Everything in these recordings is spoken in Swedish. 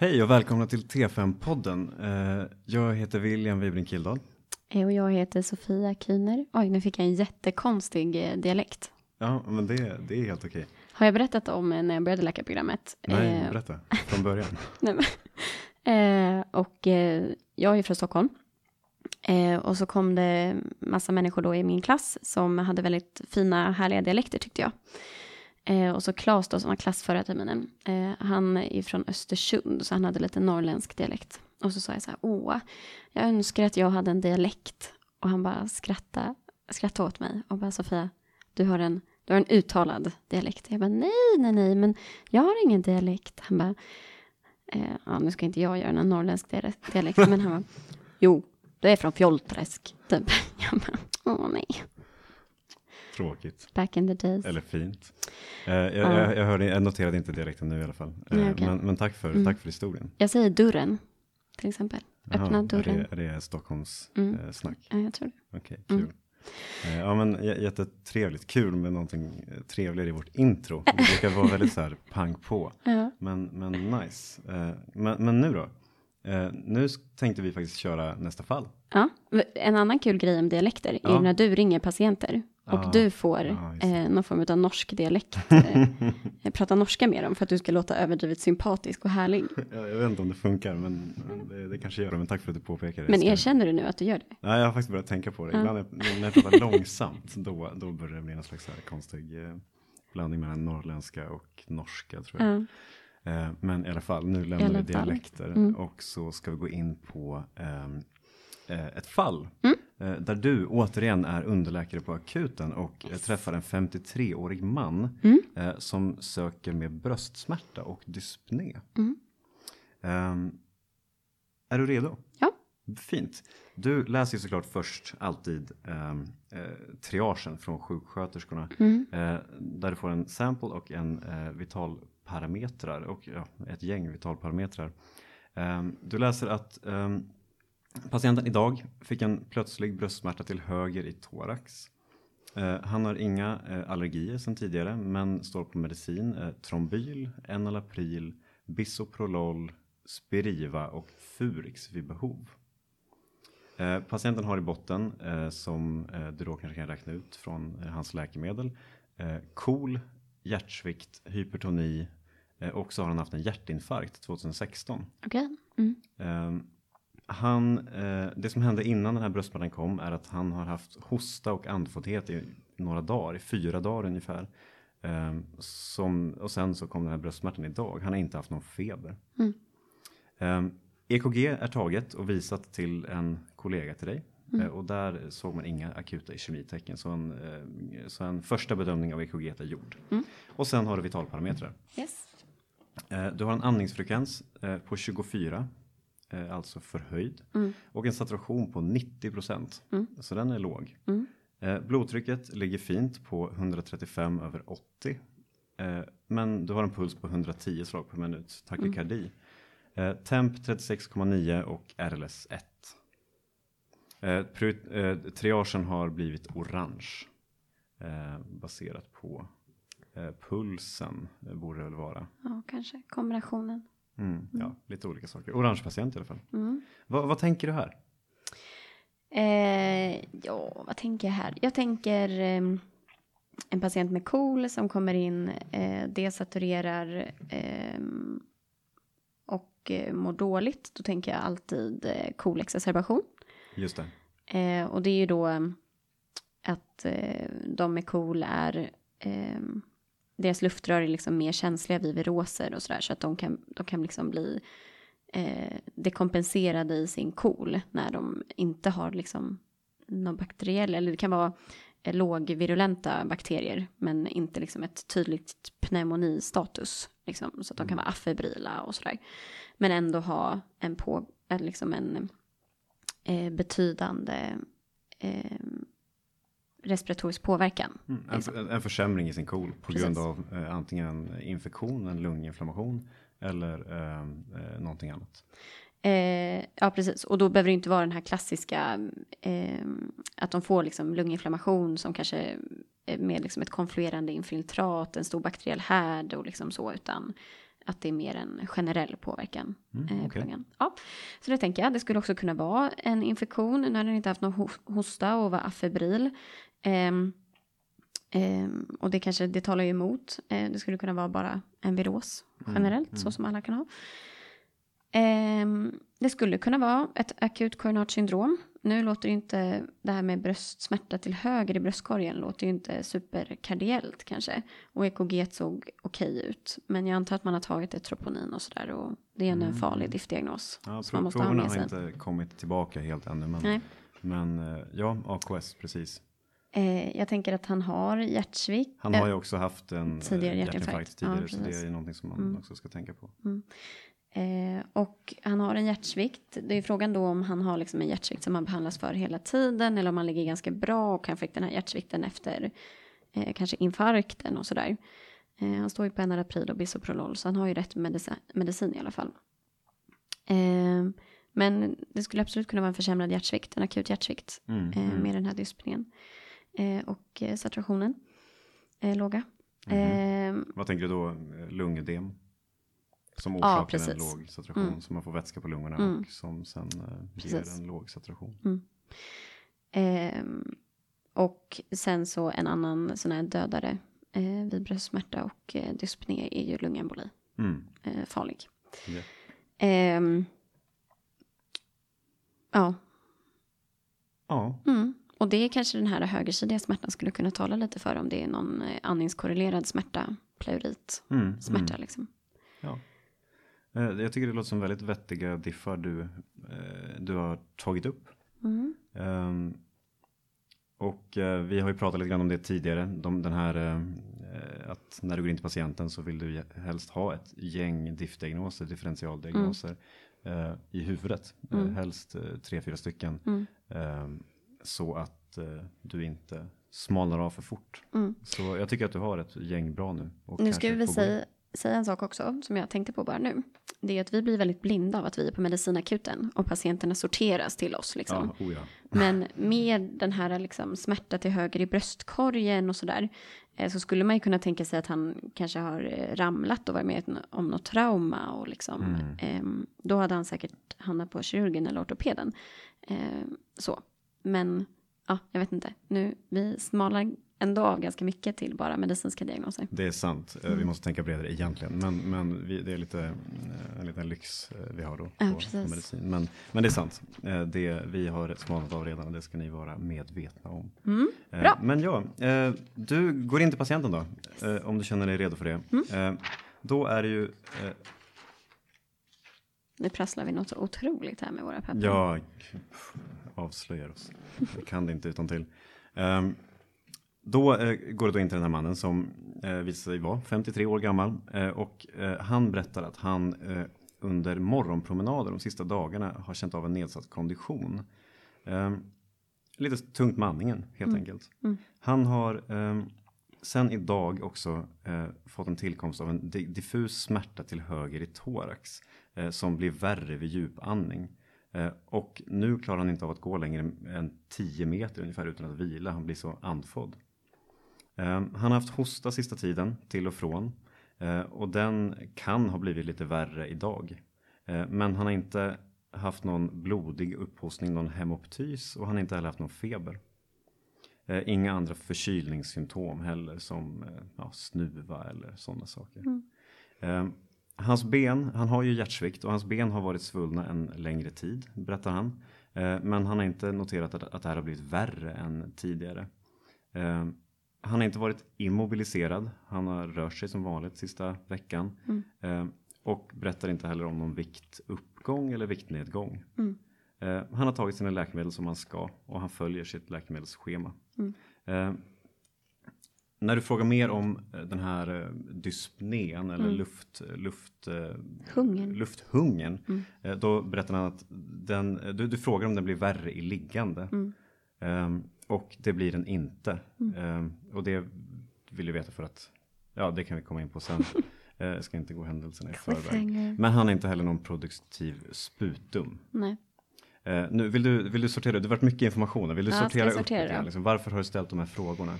Hej och välkomna till T5-podden. Eh, jag heter William Wibring Kildahl. Eh, Och jag heter Sofia Kühner. Oj, nu fick jag en jättekonstig eh, dialekt. Ja, men det, det är helt okej. Har jag berättat om eh, när jag började läkarprogrammet? Nej, Eh, berätta från början. nej, men, eh, och eh, jag är från Stockholm. Och så kom det massa människor då i min klass som hade väldigt fina, härliga dialekter tyckte jag. Eh, och så Claes då som var klass förra terminen, eh, han är från Östersund så han hade lite norrländsk dialekt. Och så sa jag så här, åh, jag önskar att jag hade en dialekt. Och han bara skrattade, skrattade åt mig och bara Sofia, du har en, du har en uttalad dialekt. Jag bara nej, nej, nej, men jag har ingen dialekt. Han bara, eh, ja nu ska inte jag göra någon norrländsk dialekt men han bara, jo, du är från Fjollträsk, typ. Jag bara, åh nej, Tråkigt. back in the days. Eller fint. Eh, jag, Ja. jag, jag, hörde, jag noterade inte dialekten nu i alla fall. Eh, Nej, okej. men, men tack för, Mm. tack för historien. Jag säger dörren, till exempel. Öppna Jaha, dörren. Är det, är det Stockholms Mm. eh, snack? Ja, jag tror det. Okej, kul. Mm. Eh, ja men jättetrevligt, kul med någonting eh, trevligare i vårt intro. Det brukar vara väldigt så här pang på. Ja. Men, men nice. Eh, men, men nu då? Nu tänkte vi faktiskt köra nästa fall. Ja, en annan kul grej om dialekter är Ja. när du ringer patienter och Ja. du får Ja, eh, någon form av norsk dialekt. Eh, prata norska med dem för att du ska låta överdrivet sympatisk och härlig. Jag, jag vet inte om det funkar, men det, det kanske gör det. Men tack för att du påpekar det. Men erkänner du nu att du gör det? Ja, jag har faktiskt börjat tänka på det. Ja. Ibland när när jag pratar långsamt, då, då börjar det bli någon slags konstig eh, blandning mellan norrländska och norska tror jag. Ja. Eh, men i alla fall, nu lämnar alla vi dialekter Mm. och så ska vi gå in på ehm, eh, ett fall Mm. Eh, där du återigen är underläkare på akuten och eh, träffar en 53-årig man Mm. eh, som söker med bröstsmärta och dyspné. Mm. Ehm, är du redo? Ja. Fint. Du läser ju såklart först alltid ehm, eh, triagen från sjuksköterskorna Mm. eh, där du får en sample och en eh, vitalparametrar och ja, ett gäng vitalparametrar. Ehm, du läser att ehm, patienten idag fick en plötslig bröstsmärta till höger i thorax. Eh, han har inga eh, allergier sedan tidigare men står på medicin, eh, trombyl, enalapril, bisoprolol, spiriva och furix vid behov. Eh, patienten har i botten, som du då kanske kan räkna ut från hans läkemedel, KOL, hjärtsvikt, hypertoni och så har han haft en hjärtinfarkt 2016. Okej. Mm. Han, eh, det som hände innan den här bröstsmärtan kom är att han har haft hosta och andfåddhet i några dagar, i fyra dagar ungefär. Eh, som, och sen så kom den här bröstsmärtan idag. Han har inte haft någon feber. Mm. Eh, EKG är taget och visat till en kollega till dig. Mm. Eh, och där såg man inga akuta kemitecken. Så en, eh, så en första bedömning av EKG är gjord. Mm. Och sen har du vitalparametrar. Yes. Eh, Du har en andningsfrekvens på 24, eh, alltså förhöjd. Mm. Och en saturation på 90 procent, Mm. så den är låg. Mm. Eh, Blodtrycket ligger fint på 135 över 80. Eh, Men du har en puls på 110 slag per minut, takykardi. Eh, Temp 36,9 och RLS 1. Eh, prior- eh, Triagen har blivit orange. Eh, baserat på eh, pulsen, eh, borde det väl vara. Ja, kanske kombinationen. Mm, ja, lite olika saker. Orange patient i alla fall. Mm. Vad, vad tänker du här? Eh, ja, vad tänker jag här? Jag tänker ehm, en patient med KOL som kommer in, eh, desaturerar ehm, och eh, mår dåligt. Då tänker jag alltid eh, KOL-exacerbation. Just det. Eh, och det är ju då att eh, de med KOL är ehm, deras luftrör är liksom mer känsliga vid viroser och sådär så att de kan, de kan liksom bli eh, dekompenserade i sin KOL när de inte har liksom någon bakteriell eller det kan vara eh, lågvirulenta bakterier men inte liksom ett tydligt pneumonistatus liksom, så att de kan vara afebrila och sådär. Men ändå ha en på en, liksom en eh, betydande eh, respiratorisk påverkan. Mm, en, liksom. en, en försämring i sin KOL på Precis. grund av eh, antingen en infektion, en lunginflammation eller eh, eh, någonting annat. Eh, ja, precis. Och då behöver det inte vara den här klassiska eh, att de får liksom lunginflammation som kanske är med liksom ett konfluerande infiltrat, en stor bakteriell härd och liksom så, utan att det är mer en generell påverkan Mm, eh, på lungan. Ja, så det tänker jag. Det skulle också kunna vara en infektion när den inte haft någon ho- hosta och var afebril. Ehm, ehm, och det kanske, det talar ju emot. Eh, det skulle kunna vara bara en viros generellt, så som alla kan ha. Ehm, det skulle kunna vara ett akut koronart syndrom. Nu låter inte det här med bröstsmärta till höger i bröstkorgen låter ju inte superkardiellt kanske. Och EKG såg okej ut. Men jag antar att man har tagit ett troponin och sådär och det är ändå en farlig diftdiagnos. Ja, som man måste ha med har sig. inte kommit tillbaka helt ännu. Men, Nej. men eh, ja, AKS precis. Eh, jag tänker att han har hjärtsvikt. Han har ju också haft en Tidigare eh, hjärtinfarkt. tidigare Ja, så det är någonting som man också ska tänka på. Eh, och han har en hjärtsvikt. Det är frågan då om han har liksom en hjärtsvikt som han behandlas för hela tiden eller om han ligger ganska bra och kan fick den här hjärtsvikten efter eh, kanske infarkten och sådär. Eh, han står ju på Enalapril och Bisoprolol så han har ju rätt medicin, medicin i alla fall. Eh, men det skulle absolut kunna vara en försämrad hjärtsvikt, en akut hjärtsvikt Mm, eh, med den här dyspningen. Eh, och eh, saturationen är låga. Mhm. Eh, Vad tänker du då? Eh, Lungödem? Som Ja, orsakar en precis. låg saturation, så man får vätska på lungorna Mm. och som sen eh, ger Precis. en låg saturation. Ehm, och sen så en annan sån här dödare eh, vid bröstsmärta och eh, dyspné är ju lungemboli. Mm. Eh, farlig. Ja. Ehm, ja, Ja, mm. Och det är kanske den här högersidiga smärtan skulle kunna tala lite för om det är någon eh, andningskorrelerad smärta, pleurit, mm, smärta mm. liksom. Ja. Eh, Jag tycker det låter som väldigt vettiga diffar du, eh, du har tagit upp. Mm. Ehm, och eh, vi har ju pratat lite grann om det tidigare. De, den här eh, att när du går in till patienten så vill du helst ha ett gäng diffdiagnoser, differentialdiagnoser eh, i huvudet. Eh, helst tre, fyra stycken. Mm. Så att eh, du inte smalnar av för fort. Mm. Så jag tycker att du har ett gäng bra nu. Nu ska vi säga, säga en sak också som jag tänkte på bara nu. Det är att vi blir väldigt blinda av att vi är på medicinakuten och patienterna sorteras till oss. Liksom. Ja, oh ja. Men med den här liksom smärta till höger i bröstkorgen och sådär eh, så skulle man ju kunna tänka sig att han kanske har eh, ramlat och varit med om något trauma och liksom Mm. ehm, då hade han säkert hamnat på kirurgen eller ortopeden. Ehm, så, men ja, jag vet inte. Nu, vi smalar ändå av ganska mycket till bara medicinska diagnoser. Det är sant. Mm. Vi måste tänka bredare egentligen. Men, men vi, det är lite eh, en liten lyx eh, vi har då Ja, på, precis. på medicin. Men, men det är sant. Det, vi har smalnat av redan och det ska ni vara medvetna om. Mm, bra. Men ja, du går in till patienten då. eh, Om du känner dig redo för det. Mm. Då är det ju, Nu prasslar vi något så otroligt här med våra papper. ja, avslöjar oss. Vi kan det inte utan till. Ehm, Då eh, går det då in till den här mannen som eh, visar sig vara 53 år gammal eh, och eh, han berättar att han eh, under morgonpromenader de sista dagarna har känt av en nedsatt kondition. Ehm, lite tungt med andningen helt enkelt. Han har ehm, sen idag också eh, fått en tillkomst av en di- diffus smärta till höger i thorax eh, som blir värre vid djupandning. Eh, och nu klarar han inte av att gå längre än 10 meter ungefär utan att vila. Han blir så andfådd. Eh, han har haft hosta sista tiden till och från eh, och den kan ha blivit lite värre idag. Men han har inte haft någon blodig upphostning, någon hemoptys och han har inte heller haft någon feber. Inga andra förkylningssymptom heller som ja, snuva eller sådana saker. Eh, hans ben, han har ju hjärtsvikt och hans ben har varit svullna en längre tid, berättar han. Eh, men han har inte noterat att, att det här har blivit värre än tidigare. Eh, han har inte varit immobiliserad, han har rört sig som vanligt sista veckan. Eh, och berättar inte heller om någon viktuppgång eller viktnedgång. Eh, han har tagit sina läkemedel som han ska och han följer sitt läkemedelsschema. Eh, när du frågar mer om eh, den här eh, dyspnén eller luft, luft, eh, Hungern. lufthungern. Eh, då berättar han att den, du, du frågar om den blir värre i liggande. Ehm, och det blir den inte. Ehm, och det vill jag veta för att, ja det kan vi komma in på sen. Jag ska inte gå händelserna i förväg. Men han är inte heller någon produktiv sputum. Nej. Eh, nu, vill, du, vill du sortera? Det har varit mycket information. Vill du Ja, sortera upp sortera grann, då? liksom, Varför har du ställt de här frågorna?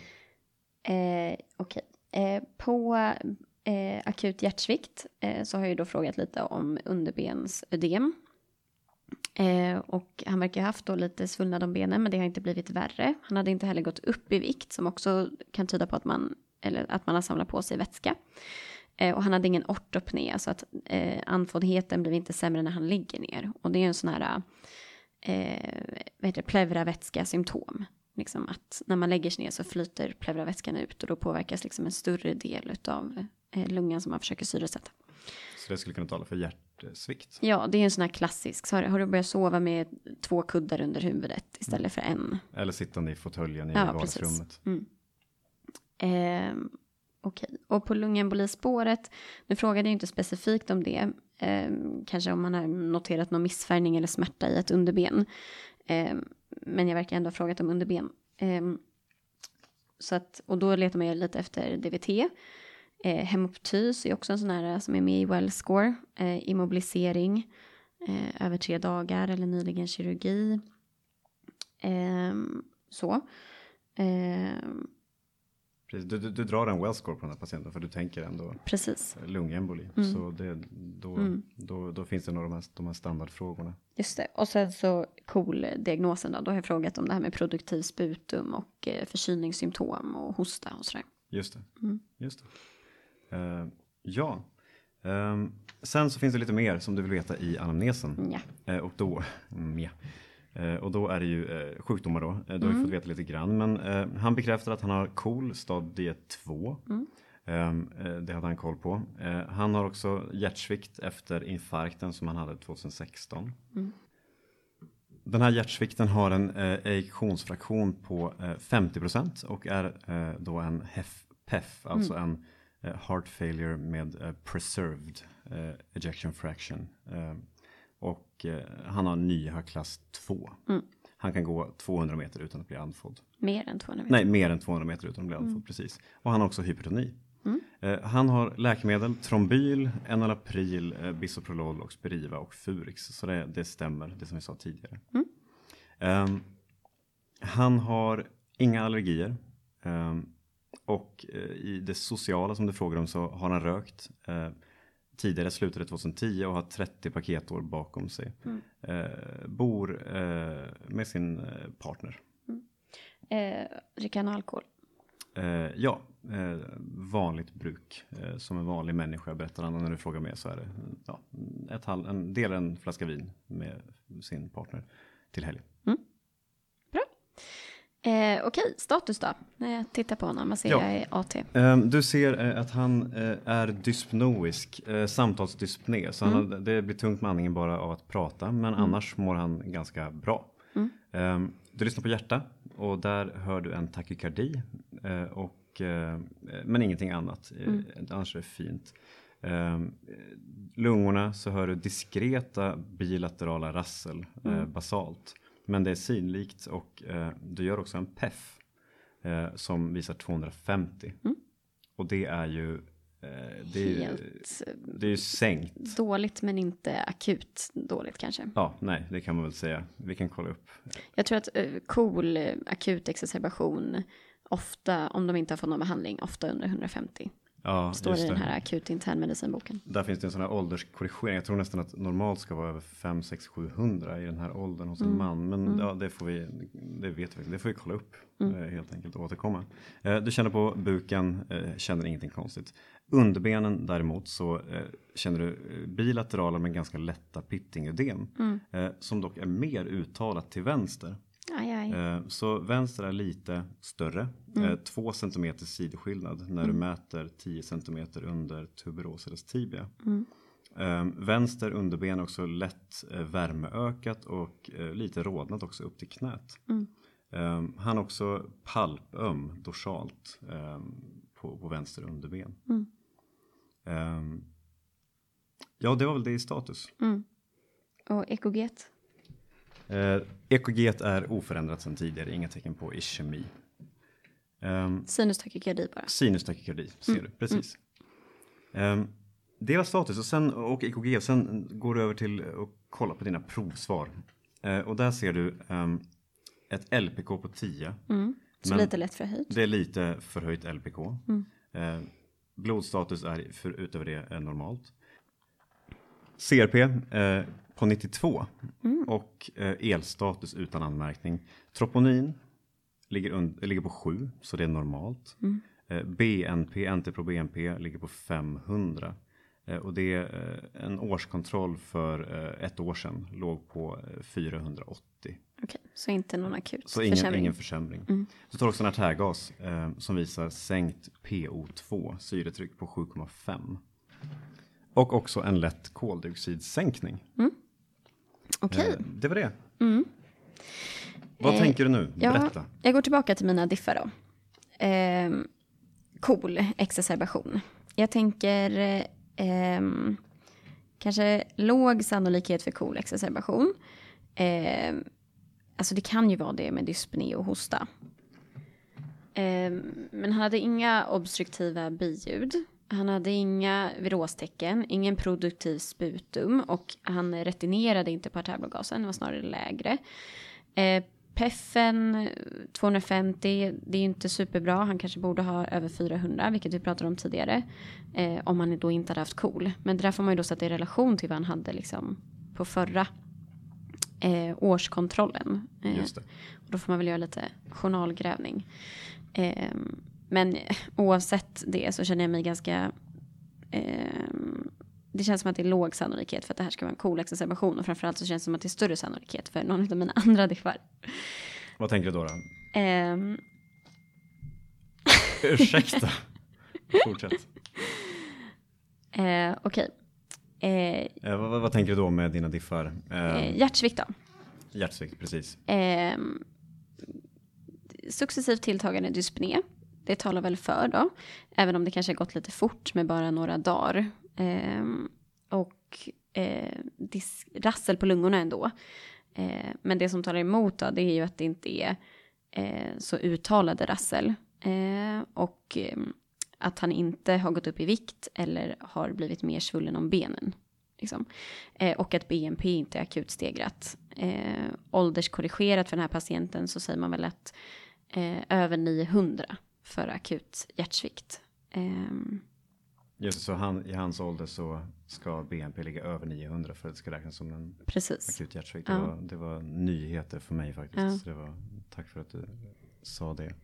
Eh, Okej. Eh, på eh, akut hjärtsvikt eh, så har jag då frågat lite om underbensödem. Eh, och han verkar ha haft då lite svullnad om benen men det har inte blivit värre. Han hade inte heller gått upp i vikt som också kan tyda på att man, eller att man har samlat på sig vätska. Eh, och han hade ingen ortopné så att eh, andfåddheten blev inte sämre när han ligger ner. Och det är en sån här eh, vad heter det, pleuravätska symptom. Liksom att när man lägger sig ner så flyter pleuravätskan ut och då påverkas liksom en större del av eh, lungan som man försöker syresätta. Så det skulle kunna tala för hjärtsvikt? Ja, det är en sån här klassisk. Så har, har du börjat sova med två kuddar under huvudet istället för en? Eller sittande i fåtöljen i Ja, vardagsrummet. Mm. Eh, Okej, och på lungembolispåret, nu frågade jag inte specifikt om det, eh, kanske om man har noterat någon missfärgning eller smärta i ett underben. Eh, men jag verkar ändå ha frågat om underben. Eh, så att, och då letar man ju lite efter DVT. Eh, hemoptys är också en sån här eh, som är med i Wellscore. Eh, immobilisering eh, över tre dagar eller nyligen kirurgi. Eh, så. Ehm, Precis. Du, du, du drar en well score på den här patienten för du tänker ändå precis. lungemboli. Mm. Så det, då, Mm. då, då finns det nog de här, de här standardfrågorna. Just det. Och sen så KOL-diagnosen då. Då har jag frågat om det här med produktiv sputum och eh, förkylningssymptom och hosta och sådär. Just det. Mm. Just det. Eh, ja. Ehm, sen så finns det lite mer som du vill veta i anamnesen. Ja. Eh, och då, mm, ja. Eh, och då är det ju eh, sjukdomar då. Eh, du har ju Mm. fått veta lite grann. Men han bekräftar att han har KOL stadie 2. Mm. Ehm, eh, det hade han koll på. Han har också hjärtsvikt efter infarkten som han hade 2016. Mm. Den här hjärtsvikten har en ejektionsfraktion på eh, 50% och är då en HEF, PEF, alltså en eh, heart failure med preserved ejection fraction. Eh, och eh, han har NYHA klass 2. Mm. Han kan gå 200 meter utan att bli andfådd. Mer än 200 meter. Nej, mer än 200 meter utan att bli andfådd, precis. Och han har också hypertoni. Mm. Eh, han har läkemedel, trombyl, enalapril, eh, bisoprolol och spiriva och furix. Så det, det stämmer, det som vi sa tidigare. Mm. Ehm, han har inga allergier. Ehm, och eh, i det sociala som du frågar om så har han rökt. Tidigare slutade 2010 och har 30 paketår bakom sig. Mm. Eh, bor eh, med sin eh, partner. Eh, dricker han alkohol? Eh, ja, eh, vanligt bruk. Som en vanlig människa berättar han. När du frågar mig så är det ja, ett halv, en del en flaska vin med sin partner till helgen. Eh, Okej, status då? När jag tittar på honom, vad ser Ja. jag i AT? Eh, du ser eh, att han eh, är dyspnoisk, eh, samtalsdyspné. Så han har, det blir tungt med andningen bara av att prata. Men annars mår han ganska bra. Eh, du lyssnar på hjärta och där hör du en takykardi. Eh, och, eh, men ingenting annat. Eh, Annars är det fint. Eh, lungorna så hör du diskreta bilaterala rassel eh, basalt. Men det är synlikt och eh, du gör också en PEF eh, som visar 250. Och det är ju, eh, det är, ju- Helt eh, det är ju sänkt. dåligt men inte akut dåligt kanske. Ja, nej, det kan man väl säga. Vi kan kolla upp. Jag tror att eh, KOL, eh, akut exacerbation, ofta, om de inte har fått någon behandling, ofta under 150. Ja, Står i den här akut internmedicinboken. Där finns det en sån här ålderskorrigering. Jag tror nästan att normalt ska vara över 5, 6, 700 i den här åldern hos en Mm. man. Men ja, det får vi, det vet vi, det får vi kolla upp Mm. eh, helt enkelt och återkomma. Eh, Du känner på buken, eh, känner ingenting konstigt. Underbenen däremot så känner du bilaterala men ganska lätta pittingödem. Mm. Som dock är mer uttalat till vänster. Eh, Så vänster är lite större. Mm. Eh, Två centimeter sidskillnad när du mäter 10 centimeter under tuberos eller tibia. Mm. Eh, Vänster underben är också lätt eh, värmeökat och eh, lite rodnat också upp till knät. Mm. Eh, Han också palpöm dorsalt eh, på, på vänster underben. Mm. Eh, Ja, det var väl det i status. Mm. Och ekoget? Eh, EKG är oförändrat sedan tidigare, inga tecken på ischemi. Um, Sinustakykardi bara. Sinustakrykardi ser du, precis. Ehm, det var status och sen och EKG och sen går du över till att kolla på dina provsvar. Eh, och där ser du ehm, ett LPK på 10. Mm. Så lite lätt förhöjt. Det är lite förhöjt LPK. Mm. Eh, blodstatus är för, utöver det normalt. CRP eh, på 92 och eh, elstatus utan anmärkning. Troponin ligger, ligger på 7 så det är normalt. Eh, BNP, NT-pro-BNP ligger på 500. Eh, och det är eh, en årskontroll för eh, ett år sedan låg på eh, 480. Okej, så inte någon akut Så ingen försämring. ingen försämring. Så står det också en artärgas eh, som visar sänkt PO2, syretryck på 7,5. Och också en lätt koldioxidsänkning. Okej, Eh, det var det. Vad Eh, tänker du nu? ja, Berätta. jag går tillbaka till mina diffar då. Ehm, cool exacerbation. Jag tänker eh, kanske låg sannolikhet för cool exacerbation. Ehm, alltså det kan ju vara det med dyspné och hosta. Ehm, men han hade inga obstruktiva biljud. Han hade inga virostecken, ingen produktiv sputum och han retinerade inte på artärblågasen, det var snarare lägre. Eh, Peffen 250, det är inte superbra. Han kanske borde ha över 400, vilket vi pratade om tidigare. Eh, om han då inte hade haft KOL. Men det där får man ju då sätta i relation till vad han hade liksom på förra eh, årskontrollen. Eh, och då får man väl göra lite journalgrävning. Eh, men oavsett det så känner jag mig ganska... Eh, det känns som att det är låg sannolikhet för att det här ska vara en cool exacerbation. Och framförallt så känns det som att det är större sannolikhet för någon av mina andra diffar. Vad tänker du då? då? Ehm, Ursäkta. Fortsätt. eh, Okej. Eh, Eh, vad, vad- tänker du då med dina diffar? Eh, eh, hjärtsvikt då. hjärtsvikt, precis. Ehm, successivt tilltagande dyspné. Det talar väl för då. Även om det kanske har gått lite fort med bara några dagar. Eh, och eh, dis- rassel på lungorna ändå. Eh, men det som talar emot då, det är ju att det inte är eh, så uttalade rassel. Eh, och eh, att han inte har gått upp i vikt eller har blivit mer svullen om benen. Liksom. Eh, och att BNP inte är akut stegrat. Eh, ålderskorrigerat för den här patienten så säger man väl att eh, över 900 för akut hjärtsvikt. Ehm, Just det, så han, i hans ålder så ska BNP ligga över 900 för att det ska räknas som en precis. akut hjärtsvikt. Det, Ja. var, det var nyheter för mig faktiskt. Ja. Så det var, tack för att du sa det.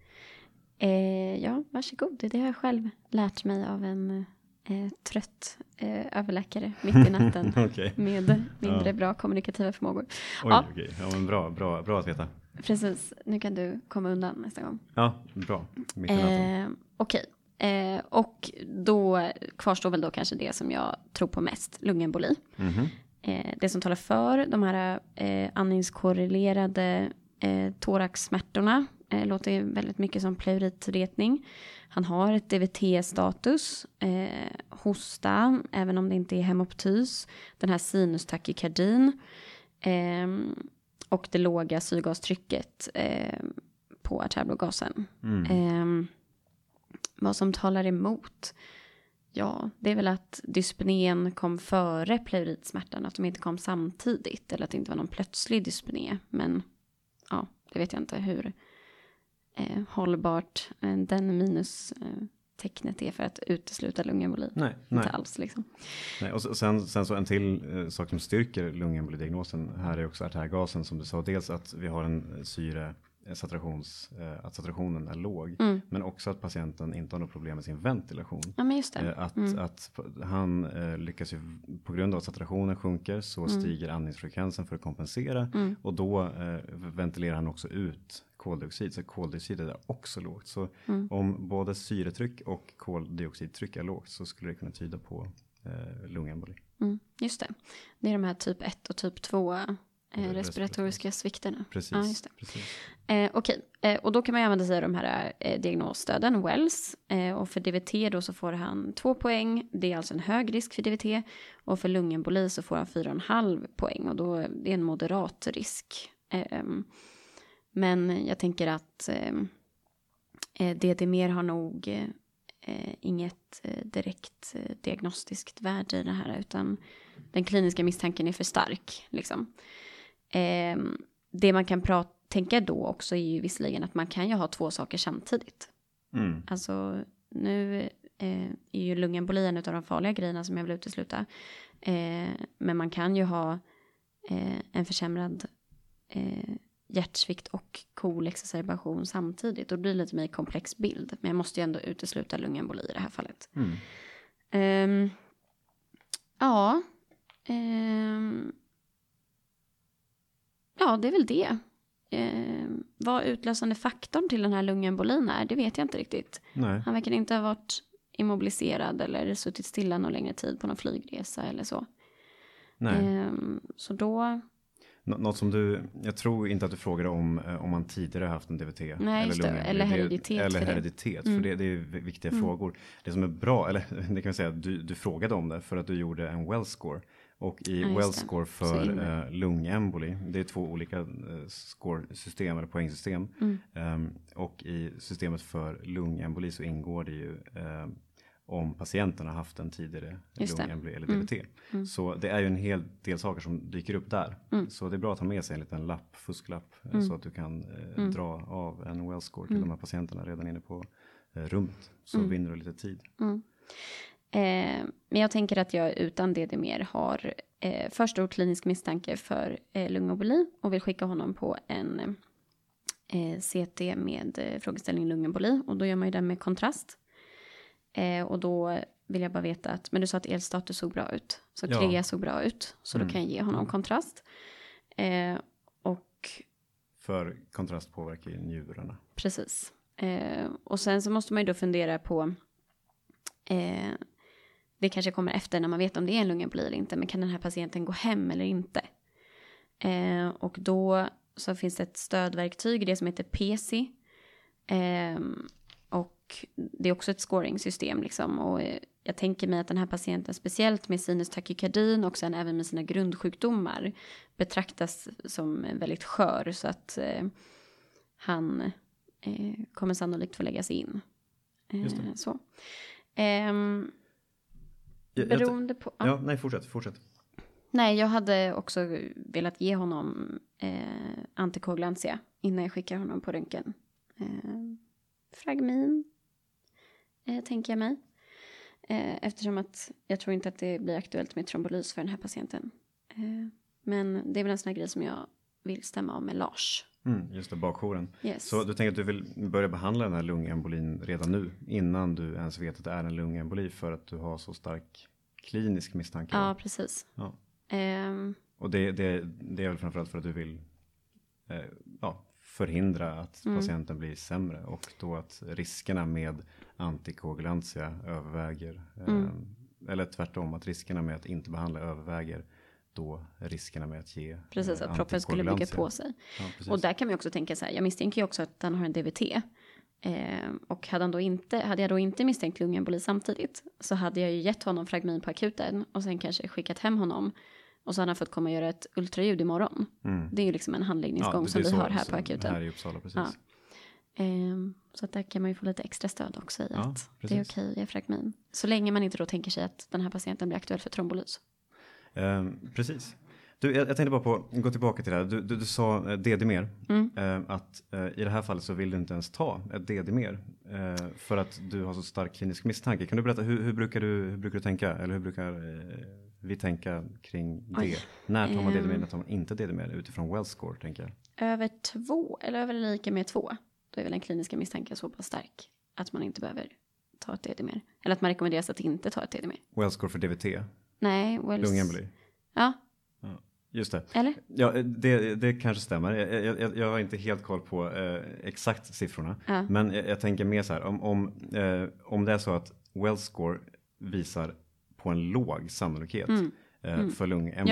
Eh, ja, varsågod. Det har jag själv lärt mig av en eh, trött eh, överläkare mitt i natten. Okej. Med mindre Ja. bra kommunikativa förmågor. Oj, Ja. okej. Ja, men bra, bra, bra att veta. Precis, nu kan du komma undan nästa gång. Ja, bra. Eh, Okej, eh, och då kvarstår väl då kanske det som jag tror på mest, lungemboli. Mhm. Eh, det som talar för de här eh, andningskorrelerade eh, thoraxsmärtorna eh, låter väldigt mycket som pleuritretning. Han har ett DVT-status, eh, hosta, även om det inte är hemoptys, den här sinustakykardin eh, och det låga syrgastrycket eh, på artärblågasen. Mm. Eh, vad som talar emot? Ja, det är väl att dyspnén kom före pleuritsmärtan, att de inte kom samtidigt eller att det inte var någon plötslig dyspné. Men ja, det vet jag inte hur eh, hållbart eh, den minustecknet är för att utesluta lungemboli. Nej, Inte nej. alls liksom. nej. Och sen, sen så en till eh, sak som styrker lungembolidiagnosen här är också artärgasen som du sa. Dels att vi har en syre eh, saturations, eh, att saturationen är låg. Mm. Men också att patienten inte har något problem med sin ventilation. Ja, men just det. Eh, Att, Mm. att han eh, lyckas ju, på grund av att saturationen sjunker så stiger andningsfrekvensen för att kompensera Mm. och då ventilerar han också ut koldioxid. Så koldioxidet är också lågt. Så Mm. om både syretryck och koldioxidtryck är lågt så skulle det kunna tyda på eh, lungemboli. Mm, just det. Det är de här typ 1 och typ 2 eh, Respiratoriska. svikterna. Precis. Ja, just det. precis. Eh, Okej, eh, och då kan man använda sig av de här eh, diagnosstöden, Wells. Eh, och för DVT då så får han två poäng. Det är alltså en hög risk för DVT. Och för lungemboli så får han 4,5 poäng. Och då är det en moderat risk. Men jag tänker att eh, eh, DD-mer har nog eh, eh, inget eh, direkt diagnostiskt värde i det här. Utan den kliniska misstanken är för stark. Liksom. Eh, det man kan prata, tänka då också är ju visserligen att man kan ju ha två saker samtidigt. Mm. Alltså nu eh, är ju lungemboli en av de farliga grejerna som jag vill utesluta. Eh, men man kan ju ha eh, en försämrad eh, hjärtsvikt och kolexacerbation samtidigt. Och det blir lite mer komplex bild. Men jag måste ju ändå utesluta lungemboli i det här fallet. Mm. Ehm, ja. Ehm, ja, det är väl det. Ehm, vad utlösande faktorn till den här lungembolin är, det vet jag inte riktigt. Nej. Han verkar inte ha varit immobiliserad eller suttit stilla någon längre tid på någon flygresa eller så. Nej. Så då, Nå- Något som du, jag tror inte att du frågade om eh, om man tidigare haft en DVT. Nej, just det. Eller hereditet Eller för det. hereditet, Mm. för det, det är viktiga frågor. Det som är bra, eller det kan vi säga, du, du frågade om det för att du gjorde en well score. Och i Ja, well score för eh, lungemboli, det är två olika eh, score-system eller poängsystem. Mm. Ehm, och i systemet för lungemboli så ingår det ju ehm, om patienten har haft en tidigare lungemboli eller Mm. DVT. Mm. Så det är ju en hel del saker som dyker upp där. Mm. Så det är bra att ha med sig en liten lapp, fusklapp, eh, Mm. så att du kan eh, Mm. dra av en well score till Mm. de här patienterna redan inne på eh, rummet. Så Mm. vinner du lite tid. Mm. Eh, men jag tänker att jag utan DD-mer har eh, för stor klinisk misstanke för eh, lungemboli och vill skicka honom på en eh, CT med eh, frågeställning lungemboli och då gör man ju den med kontrast. Eh, och då vill jag bara veta att, men du sa att elstatus såg bra ut, så Ja. Krea såg bra ut, så Mm. då kan jag ge honom kontrast. Eh, och För kontrast påverkar ju njurarna. Precis. Eh, och sen så måste man ju då fundera på, eh, det kanske kommer efter när man vet om det är en lungemboli eller inte, men kan den här patienten gå hem eller inte? Eh, och då så finns det ett stödverktyg, det som heter PC. Eh, det är också ett scoringsystem liksom. Och eh, jag tänker mig att den här patienten, speciellt med sinus takykardin och sen även med sina grundsjukdomar, betraktas som väldigt skör. Så att eh, han eh, kommer sannolikt få läggas in. Eh, så. Jag, beroende på... ja. ja, nej, fortsätt, fortsätt. Nej, jag hade också velat ge honom eh, antikoagulantia innan jag skickar honom på röntgen. Eh, fragmin, eh, tänker jag mig. Eh, eftersom att jag tror inte att det blir aktuellt med trombolys för den här patienten. Eh, men det är väl en sån här grej som jag vill stämma av med Lars. Mm, just det, bakjouren. Yes. Så du tänker att du vill börja behandla den här lungembolin redan nu innan du ens vet att det är en lungemboli för att du har så stark klinisk misstanke? Ja, precis. Ja. Ehm, Och det, det, det är väl framförallt för att du vill eh, ja, förhindra att Mm. patienten blir sämre och då att riskerna med antikoagulantia överväger. Eh, Mm. Eller tvärtom, att riskerna med att inte behandla överväger då riskerna med att ge precis, eh, att proppen skulle bygga på sig. Ja, precis. Och där kan man också tänka så här, jag misstänker ju också att han har en DVT. Eh, och hade, han då inte, hade jag då inte misstänkt lungemboli samtidigt så hade jag ju gett honom fragmin på akuten och sen kanske skickat hem honom. Och så hade han fått komma och göra ett ultraljud imorgon. Mm. Det är ju liksom en handläggningsgång det- som vi har här på akuten. Här i Uppsala, precis. Ja. Ehm, så att där kan man ju få lite extra stöd också i Ja, att det är precis. okej att ge fragmin. Så länge man inte då tänker sig att den här patienten blir aktuell för trombolys. Ehm, precis. Du, jag, jag tänkte bara på, gå tillbaka till det här. Du, du, du sa eh, DD-mer. Mm. Eh, att eh, i det här fallet så vill du inte ens ta ett DD-mer. Eh, för att du har så stark klinisk misstanke. Kan du berätta, hur, hur, brukar, du, hur brukar du tänka? Eller hur brukar eh, vi tänka kring det? Oj. När tar man DD-mer, Ehm. när tar man inte DD-mer? Utifrån well score tänker jag. Över två, eller över eller lika med två, då är väl den kliniska misstanken så pass stark att man inte behöver ta ett DD mer. Eller att man rekommenderas att inte ta ett DD mer. Well score för DVT, Nej, well, lungemboli. Ja, Just det. eller? Ja, det, det kanske stämmer. Jag, jag, jag- har inte helt koll på eh, exakt siffrorna. Ja. Men jag, jag tänker mer så här, om, om, eh, om det är så att well score visar på en låg sannolikhet Mm. eh, Mm. för lungemboli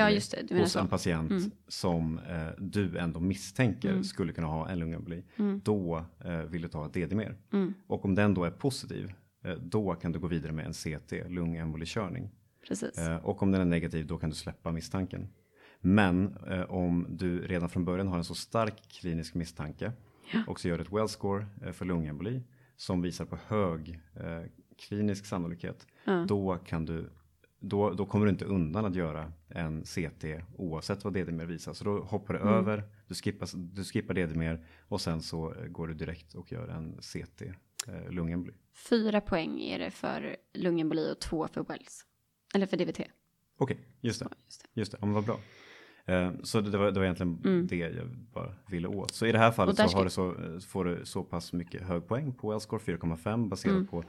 Ja, hos så. en patient Mm. som eh, du ändå misstänker Mm. skulle kunna ha en lungemboli, Mm. då eh, vill du ta ett DD-mer. Mm. Och om den då är positiv, eh, då kan du gå vidare med en CT, lungembolikörning. Precis. Eh, och om den är negativ då kan du släppa misstanken. Men eh, om du redan från början har en så stark klinisk misstanke Ja. och så gör ett well score för lungemboli som visar på hög klinisk sannolikhet, då kan du då, då kommer du inte undan att göra en CT oavsett vad DD-mer visar. Så då hoppar du Mm. över, du skippar, du skippar DD-mer och sen så går du direkt och gör en CT. eh, lungemboli. Fyra poäng är det för lungemboli och två för Wells. Eller för DVT. Okej, just det. Just det. Just det, ja, men vad bra. Eh, så det, det, var, det var egentligen Mm. det jag bara ville åt. Så i det här fallet så, ska- så eh, får du så pass mycket hög poäng på L-score 4,5 baserat Mm. på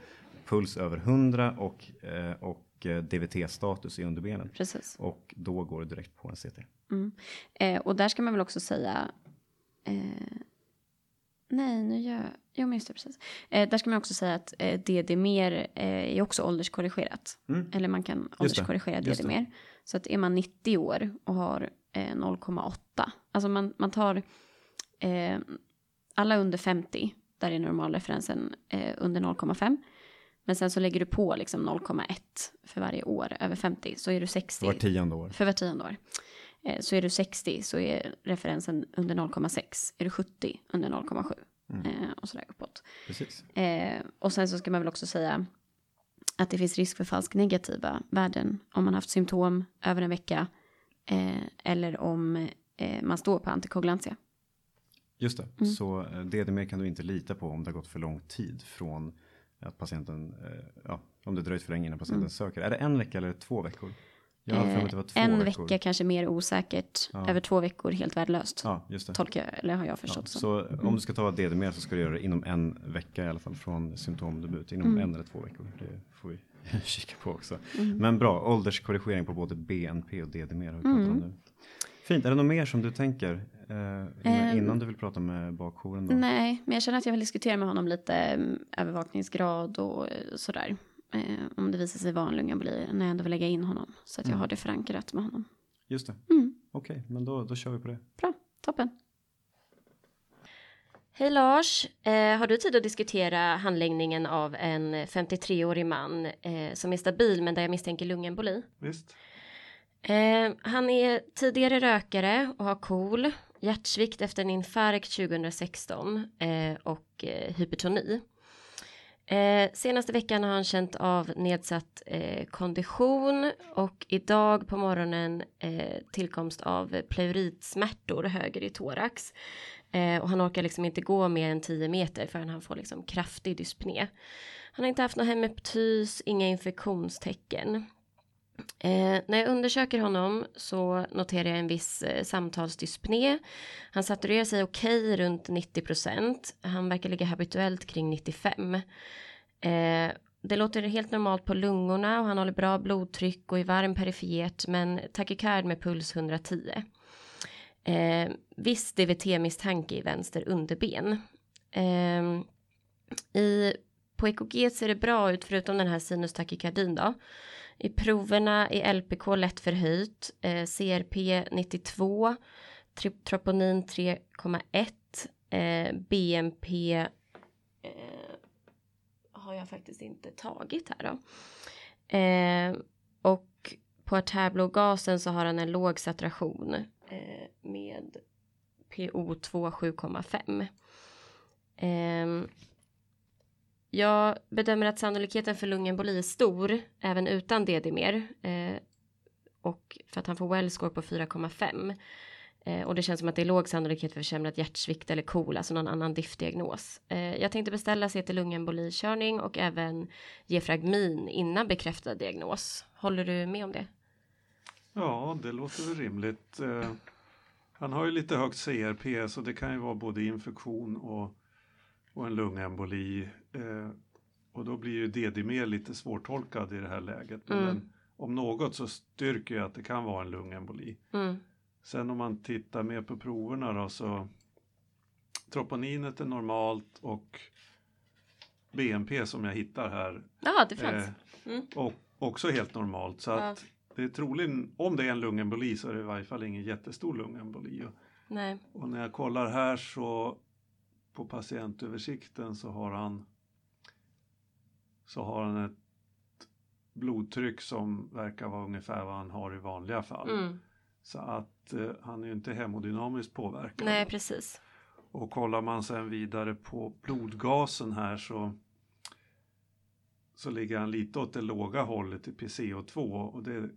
puls över 100 och, eh, och eh, DVT-status i underbenen. Precis. Och då går du direkt på en CT. Mm. Eh, och där ska man väl också säga... Eh, nej, nu gör jag... Jo, men just det, precis. Eh, där ska man också säga att eh, DD-mer eh, är också ålderskorrigerat. Mm. Eller man kan ålderskorrigera det. DD-mer. Så att är man 90 år och har eh, 0,8. Alltså man, man tar eh, alla under 50. Där är normalreferensen eh, under 0,5. Men sen så lägger du på liksom 0,1 för varje år över 50. Så är du 60. Var tionde år. För var tionde år. Eh, Så är du 60 så är referensen under 0,6. Är du 70 under 0,7. Mm. Eh, och sådär uppåt. Precis. Eh, och sen så ska man väl också säga att det finns risk för falsk negativa värden om man haft symptom över en vecka eller om man står på antikoagulantia. Just det. Mm. Så DDMer kan du inte lita på om det har gått för lång tid från att patienten, eh, ja, om det dröjt för länge innan patienten Mm. söker. Är det en vecka eller två veckor? Jag har mig att det var två Eh, en veckor. vecka kanske mer osäkert, Ja. över två veckor helt värdelöst. Ja, just det. Tolkar jag, eller har jag Ja, förstått så. så om du ska ta DDMer så ska du göra det inom en vecka i alla fall från symptomdebut. Inom Mm. en eller två veckor. Det får vi kika på också. Mm. Men bra, ålderskorrigering på både BNP och DDMer har vi pratat om Mm. nu. Fint, är det något mer som du tänker eh, innan, innan du vill prata med bakjouren? Då? Nej, men jag känner att jag vill diskutera med honom lite mm, övervakningsgrad och eh, sådär. Eh, om det visar sig vara en lungemboli när jag ändå vill lägga in honom. Så att jag Mm. har det förankrat med honom. Just det, Mm, okej, men då, då kör vi på det. bra, toppen. Hej Lars, eh, har du tid att diskutera handläggningen av en 53-årig man eh, som är stabil men där jag misstänker lungemboli? Visst. Eh, han är tidigare rökare och har KOL, hjärtsvikt efter en infarkt 2016 eh, och eh, hypertoni. Eh, senaste veckan har han känt av nedsatt eh, kondition och idag på morgonen eh, tillkomst av pleuritsmärtor höger i thorax. Eh, och han orkar liksom inte gå mer än 10 meter förrän han får liksom kraftig dyspné. Han har inte haft någon hemeptys, inga infektionstecken. Eh, när jag undersöker honom så noterar jag en viss eh, samtalsdyspné. Han saturerar sig okej runt 90% Han verkar ligga habituellt kring 95. Eh, det låter helt normalt på lungorna och han håller bra blodtryck och är varm perifert men takykard med puls 110. Eh, viss DVT-misstanke i vänster underben. Eh, i, på EKG ser det bra ut förutom den här sinustakikardin då. I proverna är LPK lätt förhöjt, eh, CRP 92, tri- troponin 3,1, eh, BNP eh, har jag faktiskt inte tagit här då. Eh, och på artärblågasen så har han en låg saturation eh, med PO2 7,5. Jag bedömer att sannolikheten för lungemboli är stor även utan DD-mer. Eh, och för att han får well-score på 4,5. Eh, och det känns som att det är låg sannolikhet för försämrad hjärtsvikt eller KOL, alltså någon annan diff-diagnos. Eh, jag tänkte beställa CT lungembolikörning och även ge fragmin innan bekräftad diagnos. Håller du med om det? Ja, det låter väl rimligt. Eh, Han har ju lite högt CRP så det kan ju vara både infektion och, och en lungemboli. Eh, Och då blir ju DD-mer lite svårtolkad i det här läget. Men Mm. den, om något så styrker ju att det kan vara en lungemboli. Mm. Sen om man tittar mer på proverna då så troponinet är normalt och BNP som jag hittar här Ja, det fanns. eh, Mm. och också helt normalt. Så Ja. att det är troligen, om det är en lungemboli så är det i varje fall ingen jättestor lungemboli. Nej. och när jag kollar här så på patientöversikten så har han så har han ett blodtryck som verkar vara ungefär vad han har i vanliga fall. Mm. Så att eh, han är ju inte hemodynamiskt påverkad. Nej, precis. Och kollar man sen vidare på blodgasen här så så ligger han lite åt det låga hållet i PCO2 och det är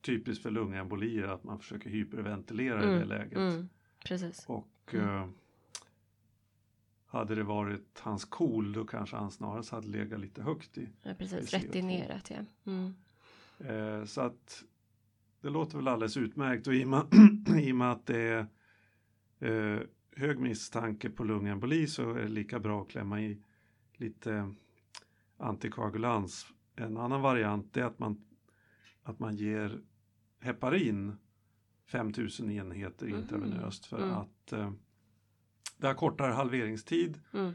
typiskt för lungembolier att man försöker hyperventilera i det läget. Mm. Precis. Och Mm. eh, hade det varit hans KOL då kanske han snarast hade legat lite högt i. Ja, precis, I CO2. retinerat ja. Mm. Eh, så att det låter väl alldeles utmärkt och i och med, i och med att det är eh, hög misstanke på lungemboli så är det lika bra att klämma i lite antikoagulans. En annan variant är att man, att man ger heparin 5000 enheter Mhm. intravenöst för Mm. att eh, det har kortare halveringstid Mm.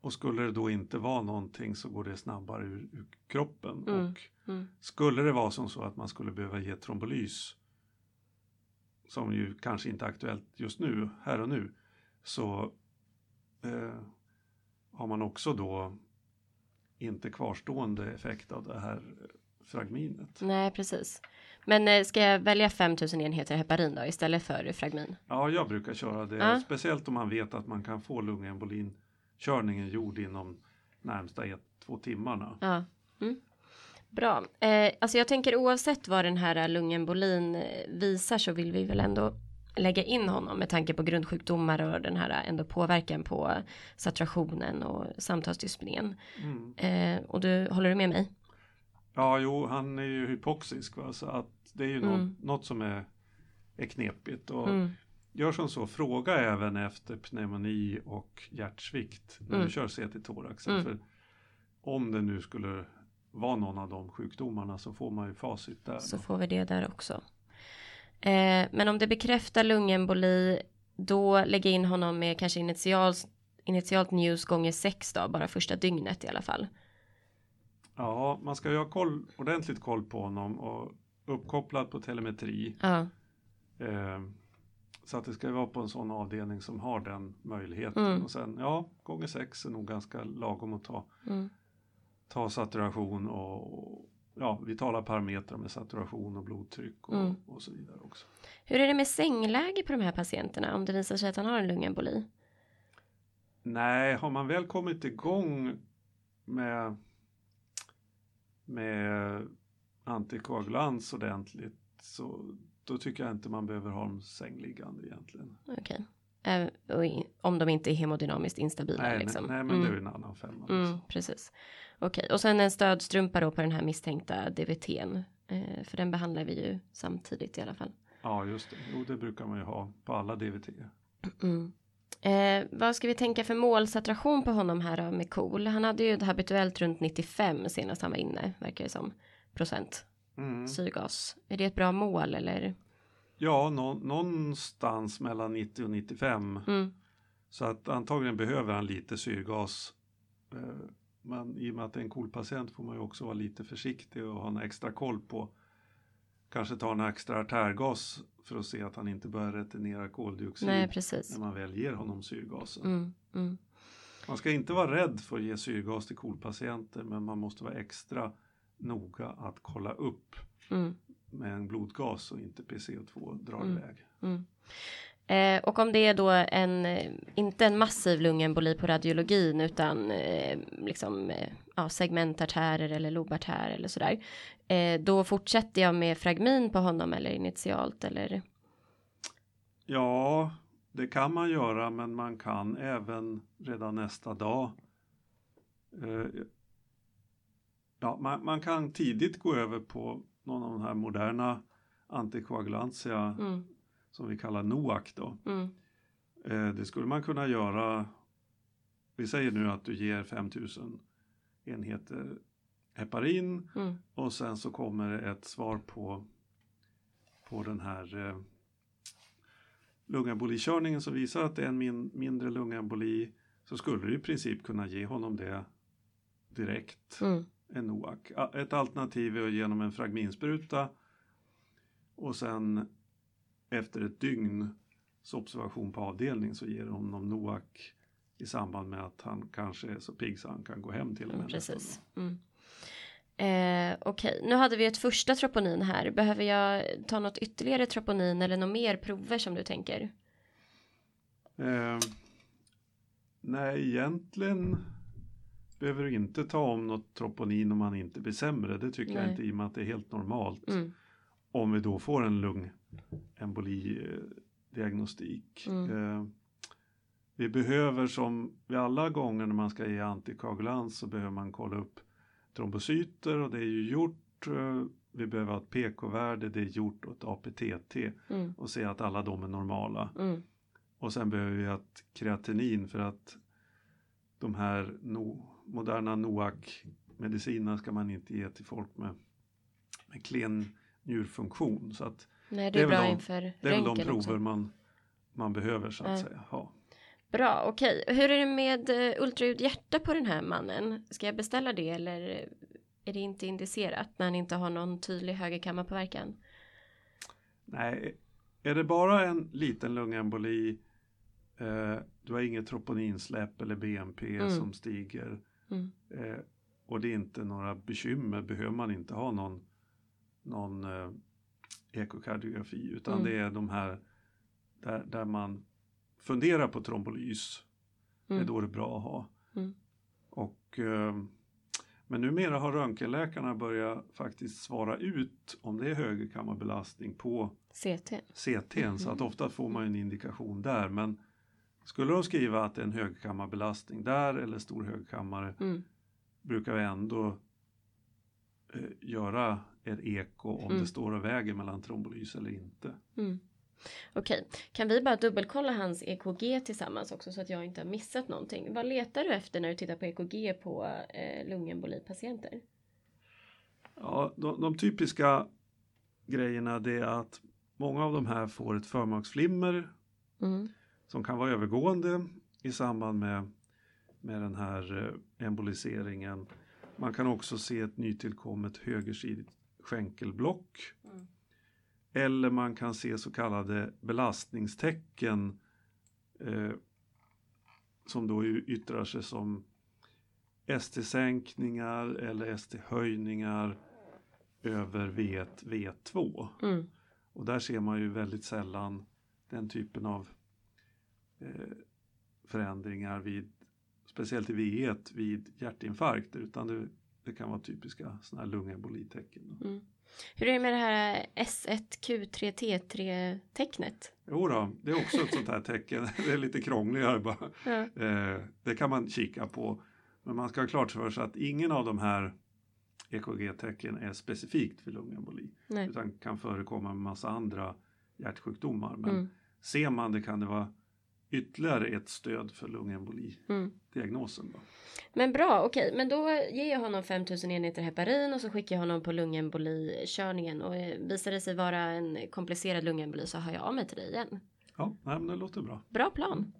och skulle det då inte vara någonting så går det snabbare ur, ur kroppen. Mm. Och Mm. skulle det vara som så att man skulle behöva ge trombolys som ju kanske inte är aktuellt just nu, här och nu, så eh, har man också då inte kvarstående effekt av det här eh, fragminet. Nej, precis. Men eh, ska jag välja 5000 enheter heparin då istället för fragmin? Ja, jag brukar köra det, Ja. speciellt om man vet att man kan få lungembolin körningen gjord inom närmsta ett, två timmarna. Ja. Mm. Bra. Eh, alltså jag tänker oavsett vad den här lungembolin eh, visar så vill vi väl ändå lägga in honom med tanke på grundsjukdomar och den här ändå påverkan på saturationen och samtalsdyspningen. Mm. Eh, och du, håller du med mig? Ja, jo, han är ju hypoxisk, va? så att det är ju Mm. något, något som är, är knepigt. Och Mm. Gör som så, fråga även efter pneumoni och hjärtsvikt när Mm. du kör CT-thoraxen. Mm. För om det nu skulle vara någon av de sjukdomarna så får man ju facit där. Så då. får vi det där också. Eh, men om det bekräftar lungemboli då lägga in honom med kanske initialt, initialt news gånger sex då, bara första dygnet i alla fall. Ja, man ska ju ha koll, ordentligt koll på honom och uppkopplad på telemetri. Ja, Eh, så att det ska vara på en sån avdelning som har den möjligheten. Mm. Och sen, ja, gånger sex är nog ganska lagom att ta. mm. ta saturation och, och ja, vitala parametrar med saturation och blodtryck och, Mm. och så vidare också. Hur är det med sängläge på de här patienterna om det visar sig att han har en lungemboli? Nej, har man väl kommit igång med, med antikoagulans ordentligt så då tycker jag inte man behöver ha dem sängliggande egentligen. Okej. Eh, och i- om de inte är hemodynamiskt instabila Nej, liksom. nej, nej, men mm. det är en annan femma. liksom. Mm, precis. Okej, och sen en stödstrumpa då på den här misstänkta DVTn. Eh, för den behandlar vi ju samtidigt i alla fall. Ja, just det. Jo, det brukar man ju ha på alla DVT. Mm. Eh, vad ska vi tänka för målsaturation på honom här då med KOL? Han hade ju ett habituellt runt 95 senast han var inne, verkar det som. Procent Mm. syrgas. Är det ett bra mål eller? Ja, nå, någonstans mellan 90 och 95. Mm. Så att antagligen behöver han lite syrgas. Eh, Men i och med att det är en KOL-patient får man ju också vara lite försiktig och ha en extra koll på. Kanske ta en extra artärgas för att se att han inte börjar retinera koldioxid Nej, precis. när man väl ger honom syrgasen. Mm, mm. Man ska inte vara rädd för att ge syrgas till KOL-patienter men man måste vara extra noga att kolla upp Mm. med en blodgas och inte PCO2 drar Mm. iväg. Mm. Eh, och om det är då en, eh, inte en massiv lungemboli på radiologin utan eh, liksom eh, ja, segmentartärer eller lobartär eller sådär. Eh, då fortsätter jag med fragmin på honom eller initialt eller? Ja, det kan man göra men man kan även redan nästa dag. Ja, man, man kan tidigt gå över på någon av de här moderna antikoagulantia Mm, som vi kallar NOAC då. mm, Eh, det skulle man kunna göra. Vi säger nu att du ger 5000 enheter heparin mm, och sen så kommer det ett svar på, på den här eh, lungembolikörningen som visar att det är en min, mindre lungemboli så skulle du i princip kunna ge honom det direkt, mm, en NOAC. Ett alternativ är att genom en fragminspruta och sen efter ett dygns observation på avdelning så ger de honom NOAC i samband med att han kanske är så pigg så han kan gå hem till och mm, med nästa precis. Mm. Eh, Okej, nu hade vi ett första troponin här. Behöver jag ta något ytterligare troponin eller något mer prover som du tänker? Eh, nej, egentligen behöver du inte ta om något troponin om man inte blir sämre. Det tycker jag Nej. inte i och med att det är helt normalt. Mm, Om vi då får en lungemboli-diagnostik. Mm. Eh, vi behöver som vid alla gånger när man ska ge antikoagulans så behöver man kolla upp trombocyter och det är ju gjort. eh, Vi behöver ha ett PK-värde, det är gjort och ett APTT Mm. och se att alla de är normala. Mm. Och sen behöver vi ett kreatinin för att de här no, moderna NOAC-medicinerna ska man inte ge till folk med, med klen njurfunktion. Så att Nej, det Det är, är väl bra de- inför det är väl de prover också. man, man behöver så att Ja. säga. Ja. Bra, okej. Hur är det med uh, ultraljud hjärta på den här mannen? Ska jag beställa det eller är det inte indicerat när han inte har någon tydlig högerkammarpåverkan? Nej, är det bara en liten lungemboli, eh, du har inget troponinsläpp eller BNP Mm. som stiger Mm. eh, och det är inte några bekymmer behöver man inte ha någon, någon eh, ekokardiografi utan Mm. det är de här där, där man funderar på trombolys. Det är Mm. då det är bra att ha. Mm. Och, eh, men numera har röntgenläkarna börjat faktiskt svara ut om det är högerkammarbelastning på CT? CTn så att Mhm. ofta får man en indikation där. Men skulle de skriva att det är en högkammarbelastning där eller stor högkammare Mm. brukar vi ändå eh, göra ett eko om Mm. det står och väger mellan trombolys eller inte. Mm. Okej, kan vi bara dubbelkolla hans EKG tillsammans också så att jag inte har missat någonting? Vad letar du efter när du tittar på EKG på eh, lungembolipatienter? Ja, de, de typiska grejerna det är att många av de här får ett förmaksflimmer Mm. Som kan vara övergående i samband med, med den här eh, emboliseringen. Man kan också se ett nytillkommet högersidigt skänkelblock. Mm. Eller man kan se så kallade belastningstecken eh, som då yttrar sig som ST-sänkningar eller ST-höjningar över V1, V2. Mm. Och där ser man ju väldigt sällan den typen av förändringar vid, speciellt i V1 vid hjärtinfarkter utan det, det kan vara typiska sådana här lungembolitecken. Mm. Hur är det med det här S1Q3T3 tecknet? Jo då, det är också ett sånt här tecken, det är lite krångligare bara. Ja. Eh, det kan man kika på. Men man ska ha klart för sig att ingen av de här EKG-tecken är specifikt för lungemboli Nej. utan kan förekomma med massa andra hjärtsjukdomar. Men Mm. ser man det kan det vara ytterligare ett stöd för lungemboli-diagnosen. Mm. Men bra, okej, men då ger jag honom 5000 enheter heparin och så skickar jag honom på lungemboli-körningen och eh, visar det sig vara en komplicerad lungemboli så hör jag av mig till dig igen. Ja, nej, men det låter bra. Bra plan.